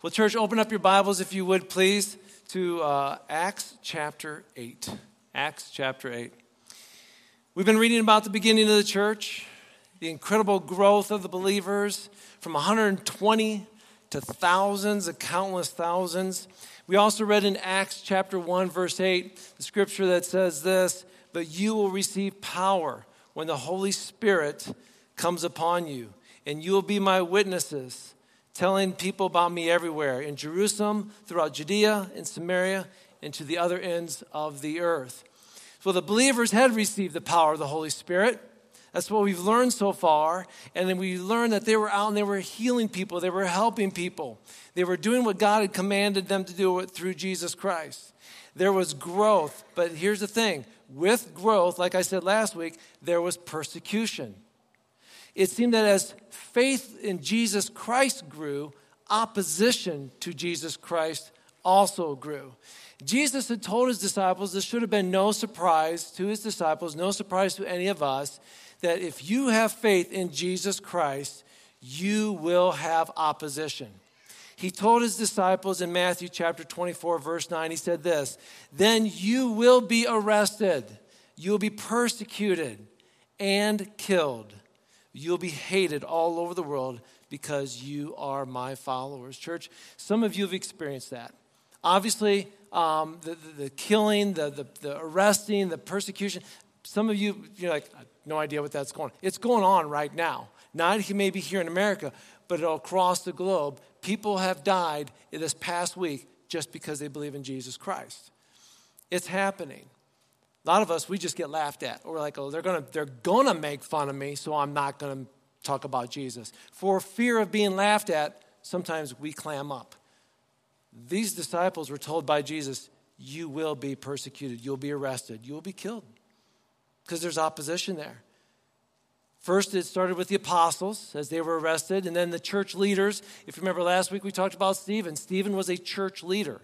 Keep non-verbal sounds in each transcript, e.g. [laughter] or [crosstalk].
Well, church, open up your Bibles, if you would, please, to uh, Acts chapter 8. Acts chapter 8. We've been reading about the beginning of the church, the incredible growth of the believers from 120 to thousands, of countless thousands. We also read in Acts chapter 1, verse 8, the scripture that says this But you will receive power when the Holy Spirit comes upon you, and you will be my witnesses telling people about me everywhere in Jerusalem, throughout Judea, in Samaria, and to the other ends of the earth. So the believers had received the power of the Holy Spirit. That's what we've learned so far. And then we learned that they were out and they were healing people, they were helping people, they were doing what God had commanded them to do through Jesus Christ. There was growth, but here's the thing with growth, like I said last week, there was persecution it seemed that as faith in Jesus Christ grew, opposition to Jesus Christ also grew. Jesus had told his disciples, this should have been no surprise to his disciples, no surprise to any of us, that if you have faith in Jesus Christ, you will have opposition. He told his disciples in Matthew chapter 24, verse 9, he said this Then you will be arrested, you will be persecuted and killed You'll be hated all over the world because you are my followers. Church, some of you have experienced that. Obviously, um, the, the, the, killing, the, the, the, arresting, the persecution, some of you, you're like, no idea what that's going on. It's going on right now. Not maybe here in America, but across the globe. People have died this past week just because they believe in Jesus Christ. It's happening. A lot of us, we just get laughed at. We're like, oh, they're to they're gonna make fun of me, so I'm not to talk about Jesus. For fear of being laughed at, sometimes we clam up. These disciples were told by Jesus, You will be persecuted, you'll be arrested, you'll be killed, because there's opposition there. First, it started with the apostles as they were arrested, and then the church leaders. If you remember last week, we talked about Stephen. Stephen was a church leader,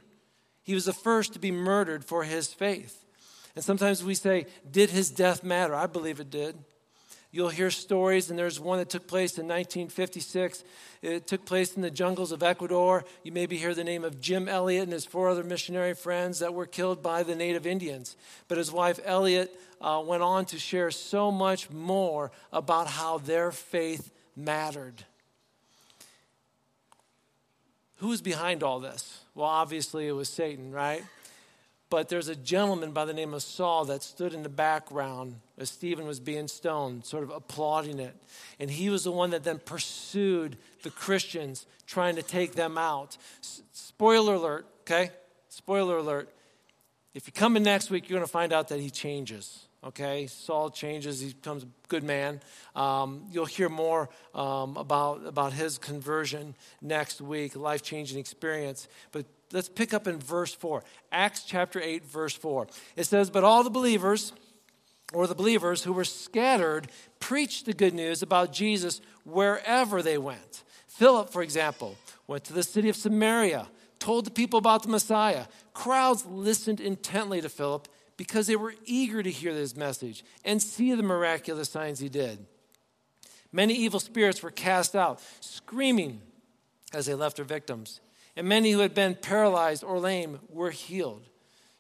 he was the first to be murdered for his faith. And sometimes we say, Did his death matter? I believe it did. You'll hear stories, and there's one that took place in 1956. It took place in the jungles of Ecuador. You maybe hear the name of Jim Elliot and his four other missionary friends that were killed by the native Indians. But his wife Elliot uh, went on to share so much more about how their faith mattered. Who was behind all this? Well, obviously it was Satan, right? But there's a gentleman by the name of Saul that stood in the background as Stephen was being stoned, sort of applauding it. And he was the one that then pursued the Christians, trying to take them out. S- spoiler alert, okay? Spoiler alert. If you come in next week, you're going to find out that he changes. Okay, Saul changes; he becomes a good man. Um, you'll hear more um, about about his conversion next week, life changing experience. But let's pick up in verse 4. Acts chapter 8, verse 4. It says, But all the believers, or the believers who were scattered, preached the good news about Jesus wherever they went. Philip, for example, went to the city of Samaria, told the people about the Messiah. Crowds listened intently to Philip because they were eager to hear his message and see the miraculous signs he did. Many evil spirits were cast out, screaming as they left their victims and many who had been paralyzed or lame were healed.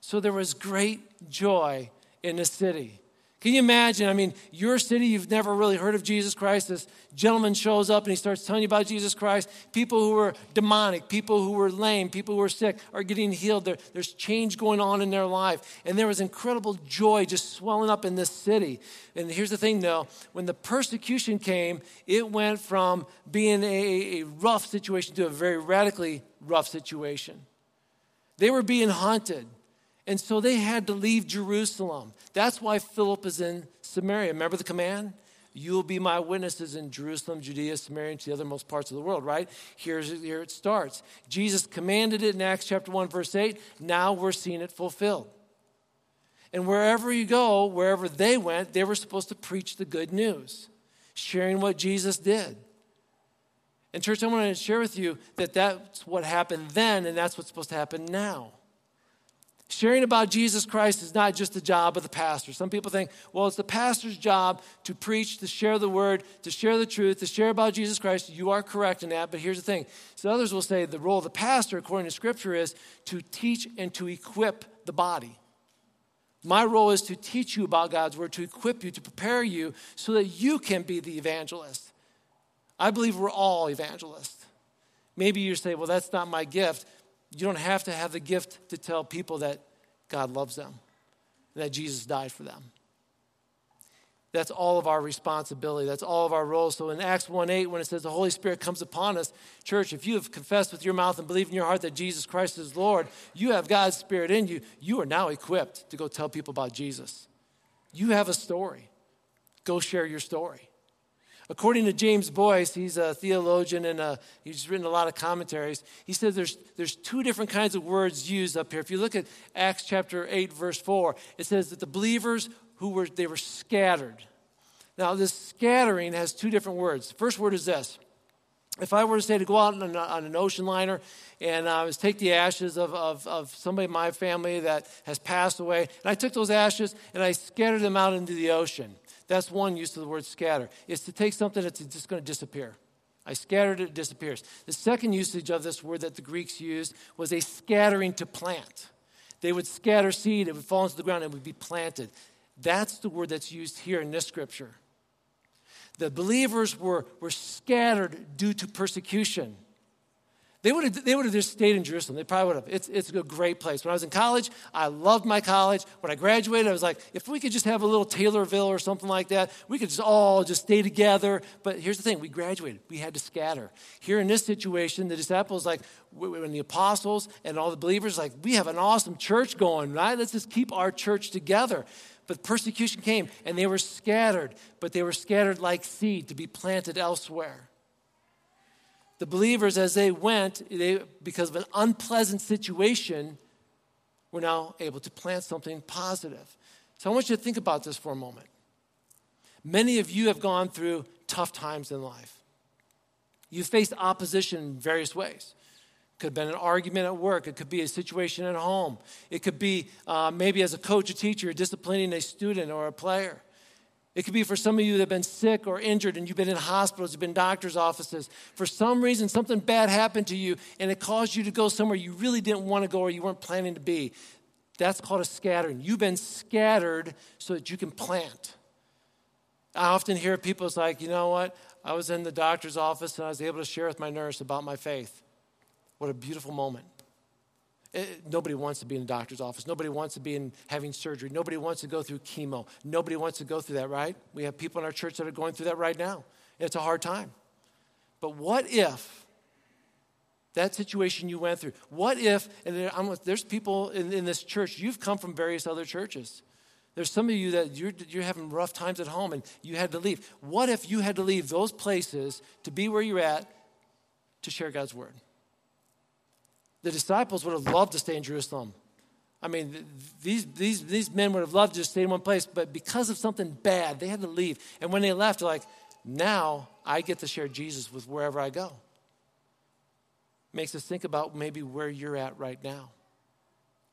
So there was great joy in the city. Can you imagine? I mean, your city, you've never really heard of Jesus Christ. This gentleman shows up and he starts telling you about Jesus Christ. People who were demonic, people who were lame, people who were sick are getting healed. There, there's change going on in their life. And there was incredible joy just swelling up in this city. And here's the thing though when the persecution came, it went from being a, a rough situation to a very radically rough situation. They were being hunted. And so they had to leave Jerusalem. That's why Philip is in Samaria. Remember the command? You will be my witnesses in Jerusalem, Judea, Samaria, and to the othermost parts of the world, right? Here's, here it starts. Jesus commanded it in Acts chapter 1, verse 8. Now we're seeing it fulfilled. And wherever you go, wherever they went, they were supposed to preach the good news, sharing what Jesus did. And, church, I want to share with you that that's what happened then, and that's what's supposed to happen now Sharing about Jesus Christ is not just the job of the pastor. Some people think, well, it's the pastor's job to preach, to share the word, to share the truth, to share about Jesus Christ. You are correct in that, but here's the thing. So others will say the role of the pastor, according to Scripture, is to teach and to equip the body. My role is to teach you about God's word, to equip you, to prepare you so that you can be the evangelist. I believe we're all evangelists. Maybe you say, well, that's not my gift. You don't have to have the gift to tell people that God loves them, that Jesus died for them. That's all of our responsibility. That's all of our roles. So in Acts 1 8, when it says the Holy Spirit comes upon us, church, if you have confessed with your mouth and believed in your heart that Jesus Christ is Lord, you have God's Spirit in you. You are now equipped to go tell people about Jesus. You have a story. Go share your story. According to James Boice, he's a theologian and a, uh, he's written a lot of commentaries. He says there's, there's two different kinds of words used up here. If you look at Acts chapter 8, verse 4, it says that the believers who were, they were scattered. Now, this scattering has two different words. The first word is this. If I were to say to go out on, on an ocean liner and I uh, was take the ashes of, of, of somebody in my family that has passed away, and I took those ashes and I scattered them out into the ocean. That's one use of the word scatter. It's to take something that's just going to disappear. I scattered it, it disappears. The second usage of this word that the Greeks used was a scattering to plant. They would scatter seed, it would fall into the ground, and it would be planted. That's the word that's used here in this scripture. The believers were, were scattered due to persecution. They would have, they would have just stayed in Jerusalem. They probably would have. It's, it's a great place. When I was in college, I loved my college. When I graduated, I was like, if we could just have a little Taylorville or something like that, we could just all just stay together. But here's the thing we graduated, we had to scatter. Here in this situation, the disciples, like, when the apostles and all the believers, like, we have an awesome church going, right? Let's just keep our church together. But persecution came and they were scattered, but they were scattered like seed to be planted elsewhere the believers, as they went, they, because of an unpleasant situation, were now able to plant something positive. So I want you to think about this for a moment. Many of you have gone through tough times in life. You've faced opposition in various ways. It could have been an argument at work. It could be a situation at home. It could be uh, maybe as a coach, a teacher, disciplining a student or a player. It could be for some of you that have been sick or injured and you've been in hospitals, you've been doctor's offices. For some reason, something bad happened to you and it caused you to go somewhere you really didn't want to go or you weren't planning to be. That's called a scattering. You've been scattered so that you can plant. I often hear people it's like, you know what? I was in the doctor's office and I was able to share with my nurse about my faith. What a beautiful moment. Eh, nobody wants to be in a doctor's office. Nobody wants to be in having surgery. Nobody wants to go through chemo. Nobody wants to go through that, right? We have people in our church that are going through that right now. It's a hard time. But what if that situation you went through, what if, and there, there's people in, in, this church, you've come from various other churches. There's some of you that you're, you're having rough times at home and you had to leave. What if you had to leave those places to be where you're at to share God's word? The disciples would have loved to stay in Jerusalem. I mean, these, these, these men would have loved to stay in one place, but because of something bad, they had to leave. And when they left, they're like, now I get to share Jesus with wherever I go. Makes us think about maybe where you're at right now.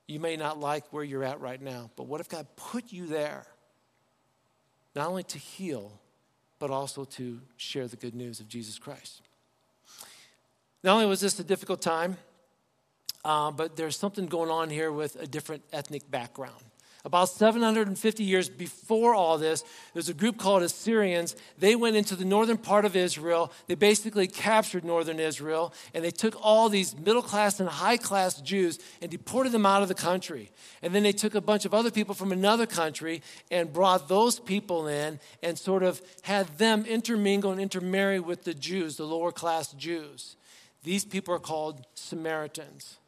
You may not like where you're at right now, but what if God put you there? Not only to heal, but also to share the good news of Jesus Christ. Not only was this a difficult time, uh, but there's something going on here with a different ethnic background. About 750 years before all this, there's a group called Assyrians. They went into the northern part of Israel. They basically captured northern Israel, and they took all these middle class and high class Jews and deported them out of the country. And then they took a bunch of other people from another country and brought those people in and sort of had them intermingle and intermarry with the Jews, the lower class Jews. These people are called Samaritans.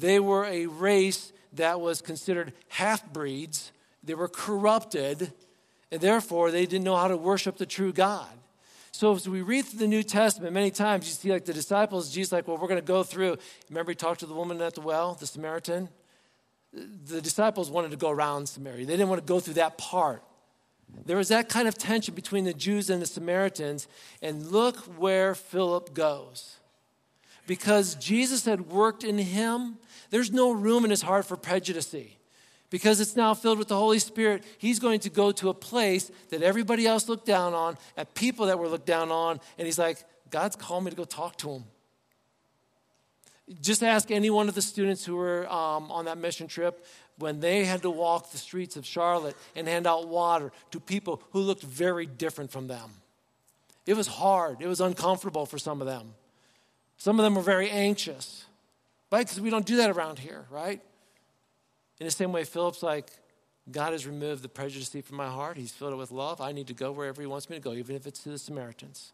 They were a race that was considered half breeds, they were corrupted, and therefore they didn't know how to worship the true God. So as we read through the New Testament, many times you see like the disciples, Jesus like, well, we're going to go through. Remember he talked to the woman at the well, the Samaritan? The disciples wanted to go around Samaria. They didn't want to go through that part. There was that kind of tension between the Jews and the Samaritans, and look where Philip goes. Because Jesus had worked in him, there's no room in his heart for prejudice. Because it's now filled with the Holy Spirit, he's going to go to a place that everybody else looked down on, at people that were looked down on, and he's like, God's called me to go talk to him. Just ask any one of the students who were um, on that mission trip when they had to walk the streets of Charlotte and hand out water to people who looked very different from them. It was hard, it was uncomfortable for some of them. Some of them were very anxious, right? Because we don't do that around here, right? In the same way, Philip's like, God has removed the prejudice from my heart. He's filled it with love. I need to go wherever He wants me to go, even if it's to the Samaritans.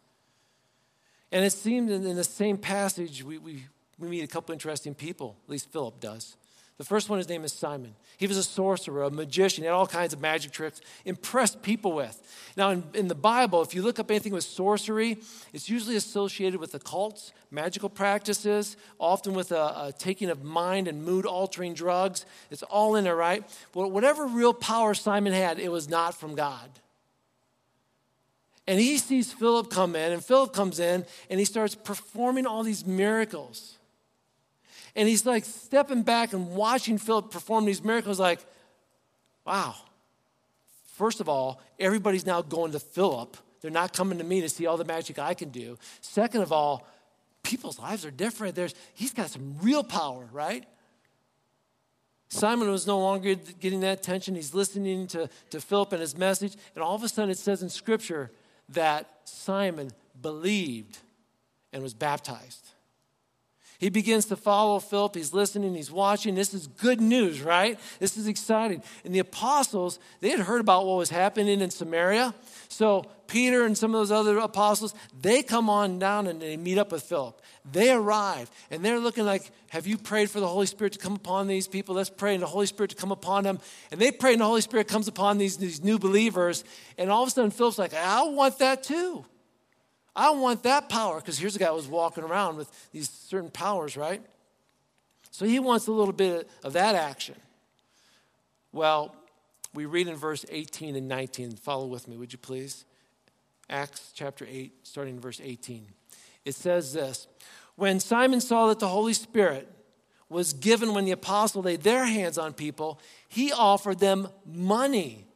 And it seems in, in the same passage, we, we, we meet a couple interesting people, at least Philip does. The first one, his name is Simon. He was a sorcerer, a magician, he had all kinds of magic tricks, impressed people with. Now, in, in the Bible, if you look up anything with sorcery, it's usually associated with occults, magical practices, often with a, a taking of mind and mood altering drugs. It's all in there, right? Well, whatever real power Simon had, it was not from God. And he sees Philip come in, and Philip comes in, and he starts performing all these miracles. And he's like stepping back and watching Philip perform these miracles, like, wow. First of all, everybody's now going to Philip. They're not coming to me to see all the magic I can do. Second of all, people's lives are different. There's, he's got some real power, right? Simon was no longer getting that attention. He's listening to, to Philip and his message. And all of a sudden, it says in Scripture that Simon believed and was baptized. He begins to follow Philip. He's listening, he's watching. This is good news, right? This is exciting. And the apostles, they had heard about what was happening in Samaria. So Peter and some of those other apostles, they come on down and they meet up with Philip. They arrive and they're looking like, Have you prayed for the Holy Spirit to come upon these people? Let's pray and the Holy Spirit to come upon them. And they pray and the Holy Spirit comes upon these, these new believers. And all of a sudden, Philip's like, I want that too. I want that power because here's a guy who was walking around with these certain powers, right? So he wants a little bit of that action. Well, we read in verse 18 and 19. Follow with me, would you please? Acts chapter 8, starting in verse 18. It says this When Simon saw that the Holy Spirit was given when the apostle laid their hands on people, he offered them money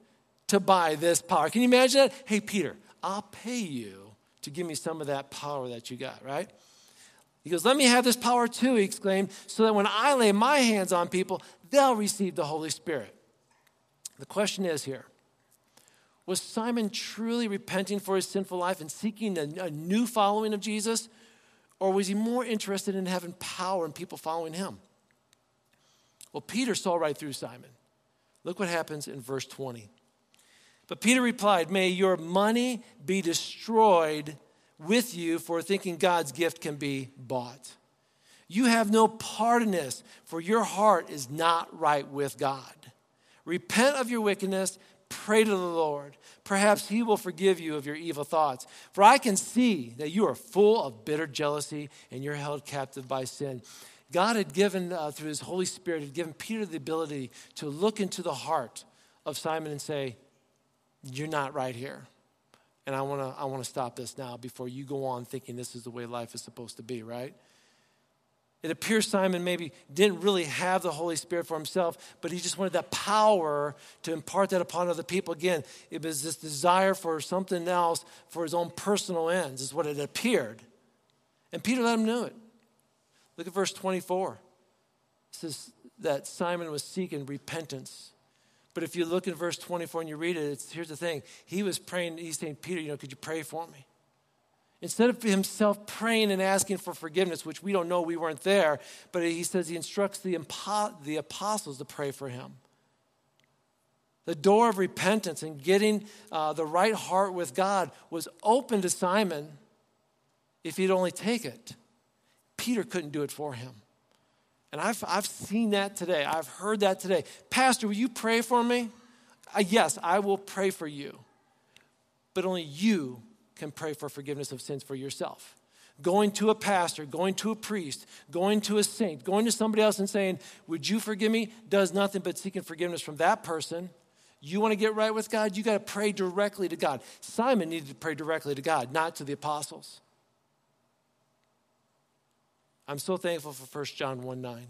to buy this power. Can you imagine that? Hey, Peter, I'll pay you to give me some of that power that you got, right? He goes, Let me have this power too, he exclaimed, so that when I lay my hands on people, they'll receive the Holy Spirit. The question is here Was Simon truly repenting for his sinful life and seeking a, a new following of Jesus? Or was he more interested in having power and people following him? Well, Peter saw right through Simon. Look what happens in verse 20. But Peter replied, May your money be destroyed with you for thinking God's gift can be bought. You have no part in this, for your heart is not right with God. Repent of your wickedness, pray to the Lord. Perhaps he will forgive you of your evil thoughts. For I can see that you are full of bitter jealousy and you're held captive by sin. God had given, uh, through his Holy Spirit, had given Peter the ability to look into the heart of Simon and say, you're not right here. And I want to I want to stop this now before you go on thinking this is the way life is supposed to be, right? It appears Simon maybe didn't really have the Holy Spirit for himself, but he just wanted that power to impart that upon other people. Again, it was this desire for something else for his own personal ends, is what it appeared. And Peter let him know it. Look at verse 24. It says that Simon was seeking repentance. But if you look in verse 24 and you read it, here's the thing. He was praying, he's saying, Peter, you know, could you pray for me? Instead of himself praying and asking for forgiveness, which we don't know, we weren't there, but he says he instructs the, the apostles to pray for him. The door of repentance and getting uh, the right heart with God was open to Simon if he'd only take it. Peter couldn't do it for him. And I've, I've seen that today. I've heard that today. Pastor, will you pray for me? Uh, yes, I will pray for you. But only you can pray for forgiveness of sins for yourself. Going to a pastor, going to a priest, going to a saint, going to somebody else and saying, Would you forgive me? does nothing but seeking forgiveness from that person. You want to get right with God? You got to pray directly to God. Simon needed to pray directly to God, not to the apostles. I'm so thankful for 1 John 1 9.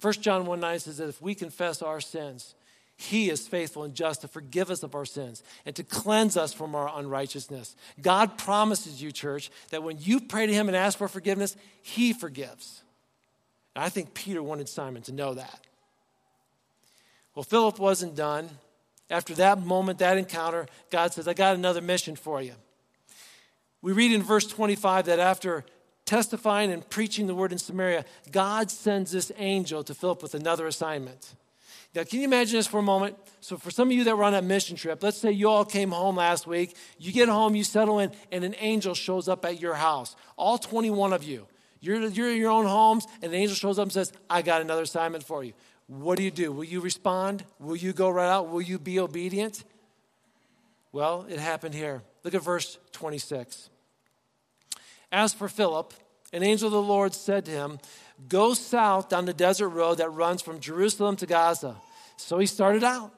1 John 1 9 says that if we confess our sins, he is faithful and just to forgive us of our sins and to cleanse us from our unrighteousness. God promises you, church, that when you pray to Him and ask for forgiveness, He forgives. And I think Peter wanted Simon to know that. Well, Philip wasn't done. After that moment, that encounter, God says, I got another mission for you. We read in verse 25 that after testifying and preaching the word in Samaria, God sends this angel to Philip with another assignment. Now, can you imagine this for a moment? So, for some of you that were on that mission trip, let's say you all came home last week. You get home, you settle in, and an angel shows up at your house. All 21 of you. You're, you're in your own homes, and an angel shows up and says, I got another assignment for you. What do you do? Will you respond? Will you go right out? Will you be obedient? Well, it happened here. Look at verse 26. As for Philip, an angel of the Lord said to him, Go south down the desert road that runs from Jerusalem to Gaza. So he started out,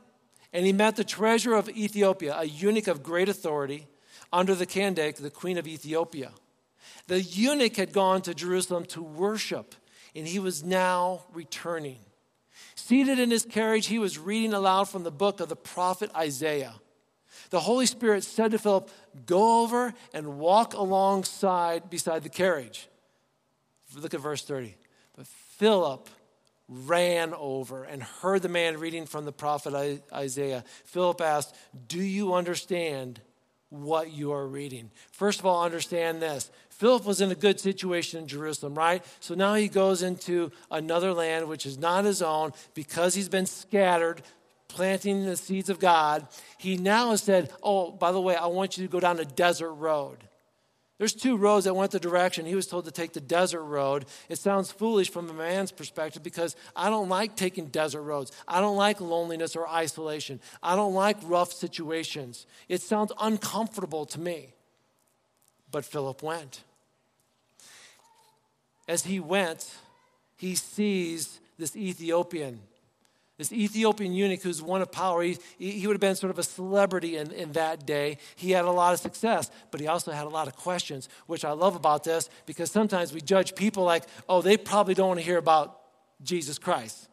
and he met the treasurer of Ethiopia, a eunuch of great authority, under the Candace, the queen of Ethiopia. The eunuch had gone to Jerusalem to worship, and he was now returning. Seated in his carriage, he was reading aloud from the book of the prophet Isaiah. The Holy Spirit said to Philip, Go over and walk alongside beside the carriage. Look at verse 30. But Philip ran over and heard the man reading from the prophet Isaiah. Philip asked, Do you understand what you are reading? First of all, understand this. Philip was in a good situation in Jerusalem, right? So now he goes into another land which is not his own because he's been scattered, planting the seeds of God. He now has said, Oh, by the way, I want you to go down a desert road. There's two roads that went the direction. He was told to take the desert road. It sounds foolish from a man's perspective because I don't like taking desert roads. I don't like loneliness or isolation. I don't like rough situations. It sounds uncomfortable to me. But Philip went. As he went, he sees this Ethiopian this Ethiopian eunuch who's one of power, he, he would have been sort of a celebrity in, in that day. He had a lot of success, but he also had a lot of questions, which I love about this because sometimes we judge people like, oh, they probably don't want to hear about Jesus Christ.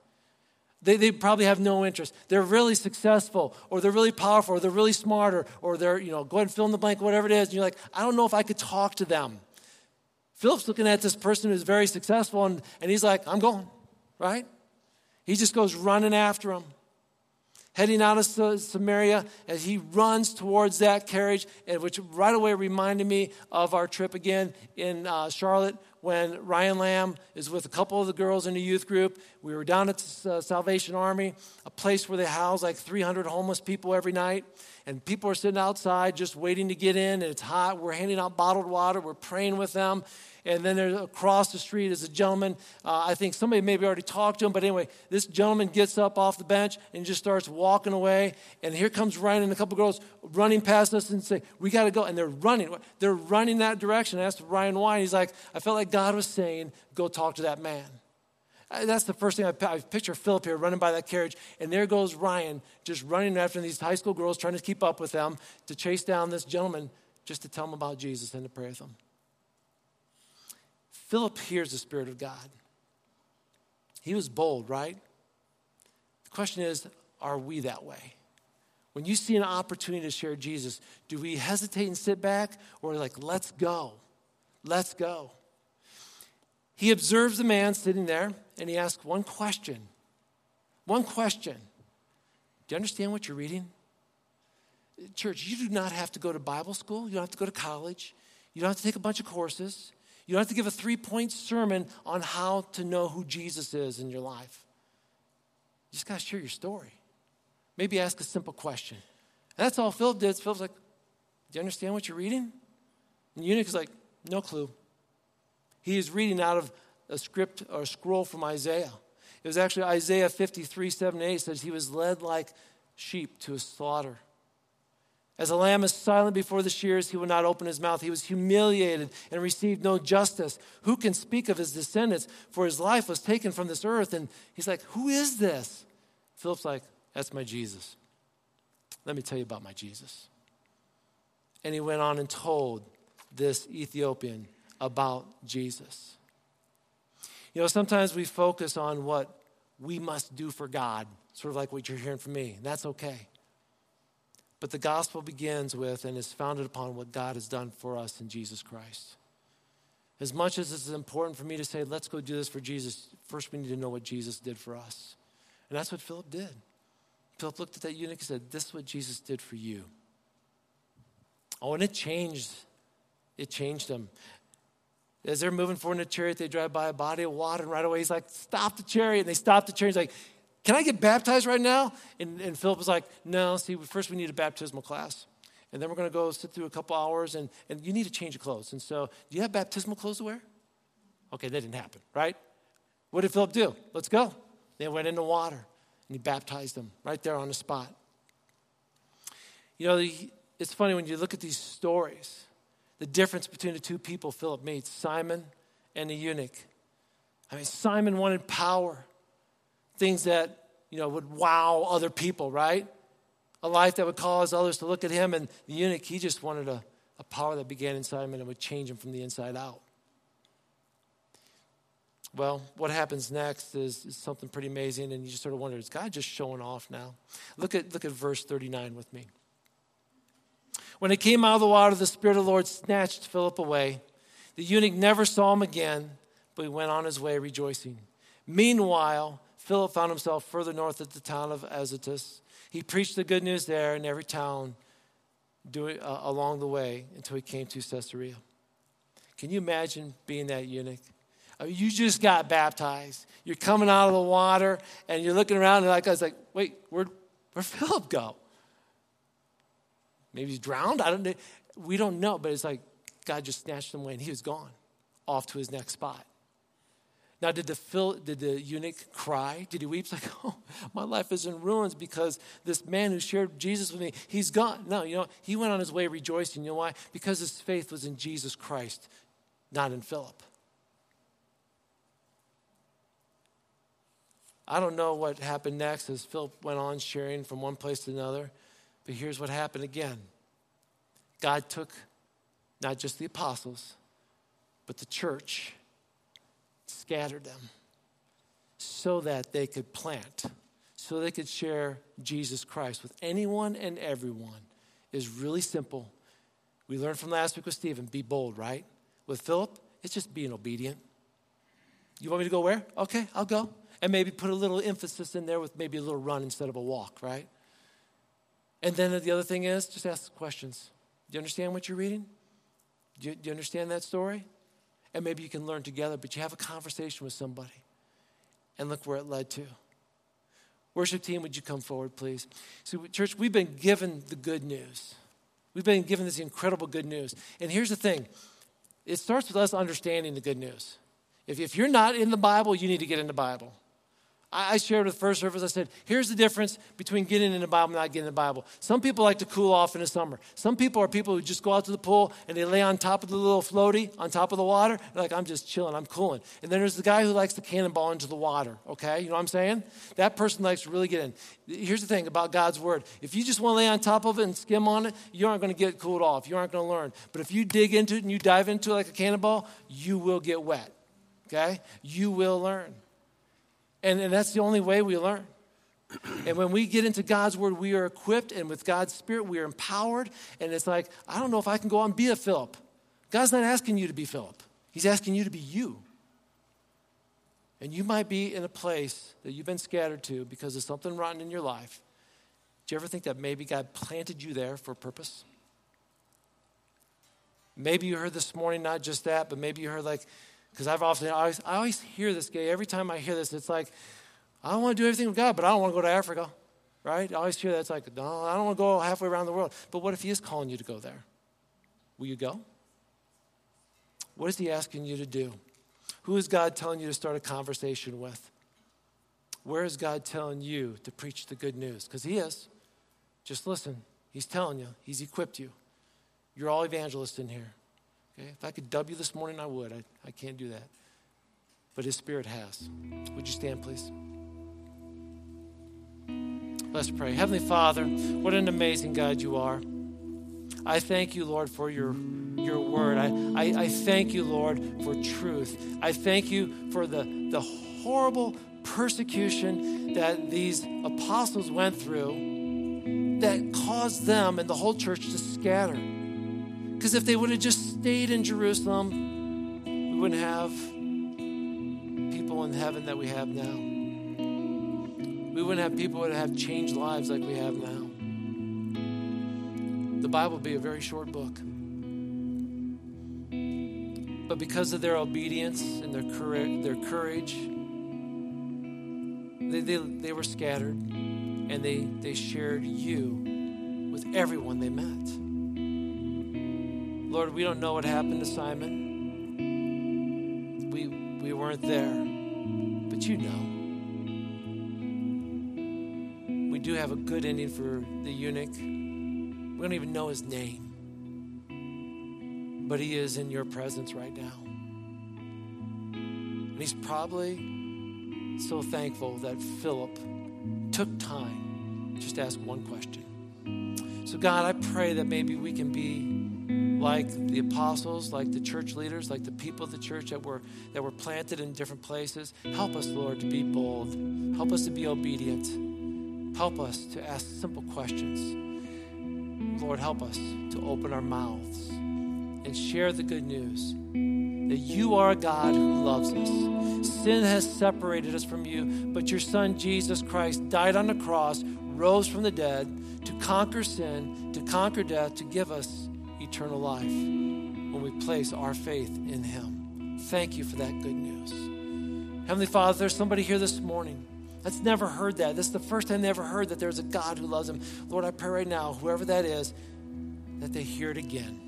They, they probably have no interest. They're really successful, or they're really powerful, or they're really smart, or, they're, you know, go ahead and fill in the blank, whatever it is. And you're like, I don't know if I could talk to them. Philip's looking at this person who's very successful, and, and he's like, I'm going, right? He just goes running after him. Heading out of Samaria as he runs towards that carriage, which right away reminded me of our trip again in uh, Charlotte when Ryan Lamb is with a couple of the girls in the youth group. We were down at the uh, Salvation Army, a place where they house like 300 homeless people every night. And people are sitting outside just waiting to get in, and it's hot. We're handing out bottled water, we're praying with them. And then across the street is a gentleman. Uh, I think somebody maybe already talked to him, but anyway, this gentleman gets up off the bench and just starts walking away. And here comes Ryan and a couple girls running past us and say, "We got to go!" And they're running. They're running that direction. I asked Ryan why. He's like, "I felt like God was saying, go talk to that man." Uh, that's the first thing I, I picture Philip here running by that carriage, and there goes Ryan just running after these high school girls, trying to keep up with them to chase down this gentleman just to tell him about Jesus and to pray with him. Philip hears the Spirit of God. He was bold, right? The question is, are we that way? When you see an opportunity to share Jesus, do we hesitate and sit back or like, let's go? Let's go. He observes the man sitting there and he asks one question. One question. Do you understand what you're reading? Church, you do not have to go to Bible school. You don't have to go to college. You don't have to take a bunch of courses. You don't have to give a three point sermon on how to know who Jesus is in your life. You just got to share your story. Maybe ask a simple question. And that's all Philip did. Philip's like, Do you understand what you're reading? And the eunuch is like, No clue. He is reading out of a script or a scroll from Isaiah. It was actually Isaiah 53, 7, 8 says, He was led like sheep to a slaughter. As a lamb is silent before the shears, he will not open his mouth. He was humiliated and received no justice. Who can speak of his descendants? For his life was taken from this earth. And he's like, Who is this? Philip's like, That's my Jesus. Let me tell you about my Jesus. And he went on and told this Ethiopian about Jesus. You know, sometimes we focus on what we must do for God, sort of like what you're hearing from me, that's okay. But the gospel begins with and is founded upon what God has done for us in Jesus Christ. As much as it's important for me to say, let's go do this for Jesus, first we need to know what Jesus did for us. And that's what Philip did. Philip looked at that eunuch and said, This is what Jesus did for you. Oh, and it changed. It changed him. As they're moving forward in a chariot, they drive by a body of water, and right away he's like, Stop the chariot. And they stop the chariot. He's like, Can I get baptized right now? And, and Philip was like, No, see, first we need a baptismal class. And then we're going to go sit through a couple hours, and, and you need to change your clothes. And so, do you have baptismal clothes to wear? Okay, that didn't happen, right? What did Philip do? Let's go. They went in the water, and he baptized them right there on the spot. You know, it's funny when you look at these stories the difference between the two people Philip meets Simon and the eunuch. I mean, Simon wanted power, things that, you know, would wow other people, right? A life that would cause others to look at him. And the eunuch, he just wanted a, a power that began in Simon and would change him from the inside out. Well, what happens next is, is, something pretty amazing, and you just sort of wonder, is God just showing off now? Look at, look at verse 39 with me. When he came out of the water, the Spirit of the Lord snatched Philip away. The eunuch never saw him again, but he went on his way rejoicing. Meanwhile, Philip found himself further north at the town of Azotus. He preached the good news there in every town uh, along the way until he came to Caesarea. Can you imagine being that eunuch? You just got baptized. You're coming out of the water and you're looking around and like I was like, wait, where'd, where'd Philip go? Maybe he's drowned. I don't know. We don't know, but it's like God just snatched him away and he was gone off to his next spot. Now, did the, Phil, did the eunuch cry? Did he weep? [laughs] Like, oh, my life is in ruins because this man who shared Jesus with me, he's gone. No, you know, he went on his way rejoicing. You know why? Because his faith was in Jesus Christ, not in Philip. I don't know what happened next as Philip went on sharing from one place to another. But here's what happened again God took not just the apostles, but the church, scattered them so that they could plant, so they could share Jesus Christ with anyone and everyone. Is really simple. We learned from last week with Stephen be bold, right? With Philip, it's just being obedient. You want me to go where? Okay, I'll go. And maybe put a little emphasis in there with maybe a little run instead of a walk, right? And then the other thing is just ask questions. Do you understand what you're reading? Do you, do you understand that story? And maybe you can learn together, but you have a conversation with somebody. And look where it led to. Worship team, would you come forward, please? So, church, we've been given the good news. We've been given this incredible good news. And here's the thing it starts with us understanding the good news. If, if you're not in the Bible, you need to get in the Bible. I shared with First Service, I said, here's the difference between getting in the Bible and not getting in the Bible. Some people like to cool off in the summer. Some people are people who just go out to the pool and they lay on top of the little floaty on top of the water. They're like, I'm just chilling, I'm cooling. And then there's the guy who likes to cannonball into the water, okay? You know what I'm saying? That person likes to really get in. Here's the thing about God's Word if you just want to lay on top of it and skim on it, you aren't going to get cooled off. You aren't going to learn. But if you dig into it and you dive into it like a cannonball, you will get wet, okay? You will learn. And, and that's the only way we learn. And when we get into God's word, we are equipped, and with God's spirit, we are empowered. And it's like, I don't know if I can go on and be a Philip. God's not asking you to be Philip, He's asking you to be you. And you might be in a place that you've been scattered to because of something rotten in your life. Do you ever think that maybe God planted you there for a purpose? Maybe you heard this morning not just that, but maybe you heard like, because I've often, I always, I always hear this gay. Every time I hear this, it's like, I don't want to do everything with God, but I don't want to go to Africa, right? I always hear that. It's like, no, I don't want to go halfway around the world. But what if He is calling you to go there? Will you go? What is He asking you to do? Who is God telling you to start a conversation with? Where is God telling you to preach the good news? Because He is. Just listen. He's telling you, He's equipped you. You're all evangelists in here. Okay? If I could dub you this morning, I would. I, I can't do that. But His Spirit has. Would you stand, please? Let's pray. Heavenly Father, what an amazing God you are. I thank you, Lord, for your, your word. I, I, I thank you, Lord, for truth. I thank you for the, the horrible persecution that these apostles went through that caused them and the whole church to scatter. Because if they would have just stayed in Jerusalem, we wouldn't have people in heaven that we have now. We wouldn't have people that have changed lives like we have now. The Bible would be a very short book. But because of their obedience and their courage, their courage they, they, they were scattered and they, they shared you with everyone they met. Lord, we don't know what happened to Simon. We, we weren't there, but you know. We do have a good ending for the eunuch. We don't even know his name, but he is in your presence right now. And he's probably so thankful that Philip took time just to ask one question. So, God, I pray that maybe we can be like the apostles, like the church leaders, like the people of the church that were that were planted in different places. Help us, Lord, to be bold. Help us to be obedient. Help us to ask simple questions. Lord, help us to open our mouths and share the good news that you are a God who loves us. Sin has separated us from you, but your Son, Jesus Christ, died on the cross, rose from the dead to conquer sin, to conquer death, to give us eternal life when we place our faith in Him. Thank you for that good news. Heavenly Father, there's somebody here this morning that's never heard that. This is the first time they ever heard that there's a God who loves them. Lord, I pray right now, whoever that is, that they hear it again.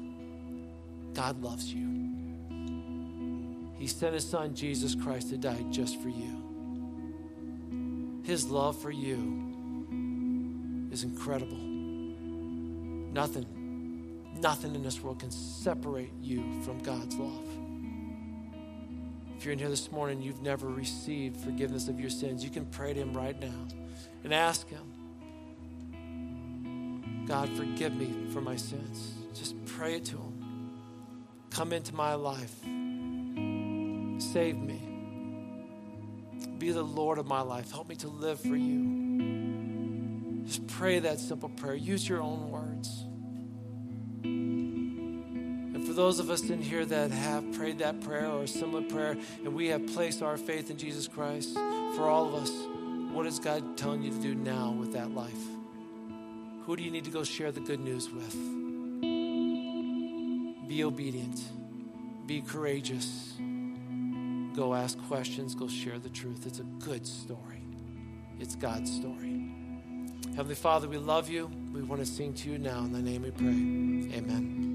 God loves you. He sent His Son, Jesus Christ, to die just for you. His love for you is incredible. Nothing Nothing in this world can separate you from God's love. If you're in here this morning, you've never received forgiveness of your sins, you can pray to Him right now and ask Him, God, forgive me for my sins. Just pray it to Him. Come into my life. Save me. Be the Lord of my life. Help me to live for you. Just pray that simple prayer. Use your own words those of us in here that have prayed that prayer or a similar prayer, and we have placed our faith in Jesus Christ, for all of us, what is God telling you to do now with that life? Who do you need to go share the good news with? Be obedient, be courageous, go ask questions, go share the truth. It's a good story, it's God's story. Heavenly Father, we love you. We want to sing to you now. In the name we pray. Amen.